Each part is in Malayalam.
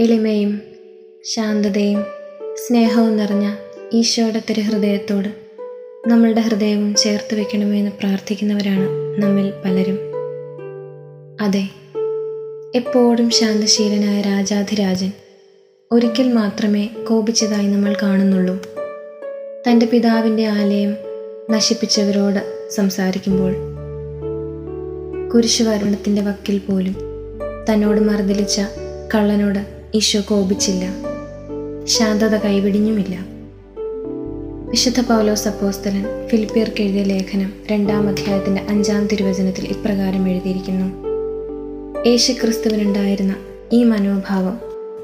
എളിമയും ശാന്തതയും സ്നേഹവും നിറഞ്ഞ ഈശോയുടെ തിരുഹൃദയത്തോട് നമ്മളുടെ ഹൃദയവും ചേർത്ത് വെക്കണമെന്ന് പ്രാർത്ഥിക്കുന്നവരാണ് നമ്മിൽ പലരും. അതെ എപ്പോഴും ശാന്തശീലനായ രാജാധിരാജൻ ഒരിക്കൽ മാത്രമേ കോപിച്ചതായി നമ്മൾ കാണുന്നുള്ളൂ. തന്റെ പിതാവിന്റെ ആലയം നശിപ്പിച്ചവരോട് സംസാരിക്കുമ്പോൾ കുരിശുവരണത്തിന്റെ വക്കിൽ പോലും തന്നോട് മർദ്ദിലിച്ച കള്ളനോട് ഈശോ കോപിച്ചില്ല. ശാന്തത കൈവിടിഞ്ഞുമില്ല. വിശുദ്ധ പൗലോസ് അപ്പോസ്തലൻ ഫിലിപ്പിയർക്ക് എഴുതിയ ലേഖനം രണ്ടാം അധ്യായത്തിന്റെ അഞ്ചാം തിരുവചനത്തിൽ ഇപ്രകാരം എഴുതിയിരിക്കുന്നു. യേശു ക്രിസ്തുവിനുണ്ടായിരുന്ന ഈ മനോഭാവം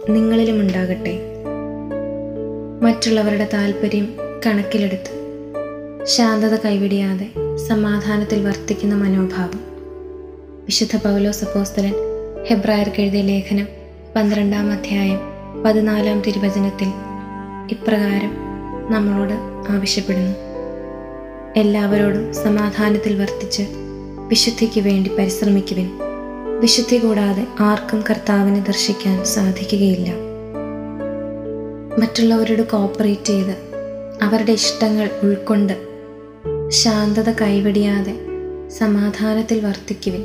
നിങ്ങളിലും ഉണ്ടാകട്ടെ. മറ്റുള്ളവരുടെ താല്പര്യം കണക്കിലെടുത്ത് ശാന്തത കൈവിടിയാതെ സമാധാനത്തിൽ വർത്തിക്കുന്ന മനോഭാവം. വിശുദ്ധ പൗലോസ് അപ്പോസ്തലൻ ഹെബ്രായർക്ക് എഴുതിയ ലേഖനം പന്ത്രണ്ടാം അധ്യായം പതിനാലാം തിരുവചനത്തിൽ ഇപ്രകാരം നമ്മളോട് ആവശ്യപ്പെടുന്നു. എല്ലാവരോടും സമാധാനത്തിൽ വർത്തിച്ച് വിശുദ്ധിക്ക് വേണ്ടി പരിശ്രമിക്കുവിൻ. വിശുദ്ധി കൂടാതെ ആർക്കും കർത്താവിനെ ദർശിക്കാൻ സാധിക്കുകയില്ല. മറ്റുള്ളവരോട് കോപ്പറേറ്റ് ചെയ്ത് അവരുടെ ഇഷ്ടങ്ങൾ ഉൾക്കൊണ്ട് ശാന്തത കൈവടിയാതെ സമാധാനത്തിൽ വർത്തിക്കുവിൻ.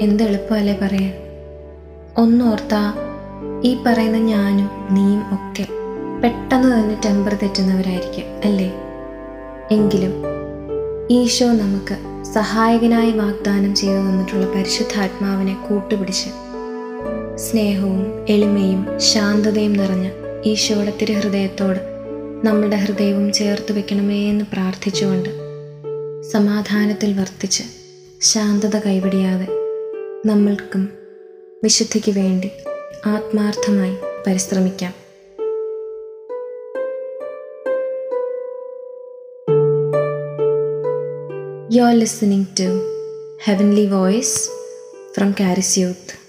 എന്ത് എളുപ്പമല്ലേ പറയാൻ? ഒന്നോർത്താ ഈ പറയുന്ന ഞാനും നീയും ഒക്കെ പെട്ടെന്ന് തന്നെ ടെമ്പർ തെറ്റുന്നവരായിരിക്കും അല്ലേ? എങ്കിലും ഈശോ നമുക്ക് സഹായകനായി വാഗ്ദാനം ചെയ്തു തന്നിട്ടുള്ള പരിശുദ്ധാത്മാവിനെ കൂട്ടുപിടിച്ച് സ്നേഹവും എളിമയും ശാന്തതയും നിറഞ്ഞ ഈശോയുടെ തിരുഹൃദയത്തോട് നമ്മുടെ ഹൃദയവും ചേർത്ത് വെക്കണമേ എന്ന് പ്രാർത്ഥിച്ചുകൊണ്ട് സമാധാനത്തിൽ വർത്തിച്ച് ശാന്തത കൈവിടിയാതെ നമ്മൾക്കും വിശുദ്ധിക്ക് വേണ്ടി ആത്മാർത്ഥമായി പരിശ്രമിക്കാം. You are listening to heavenly voice from Charis youth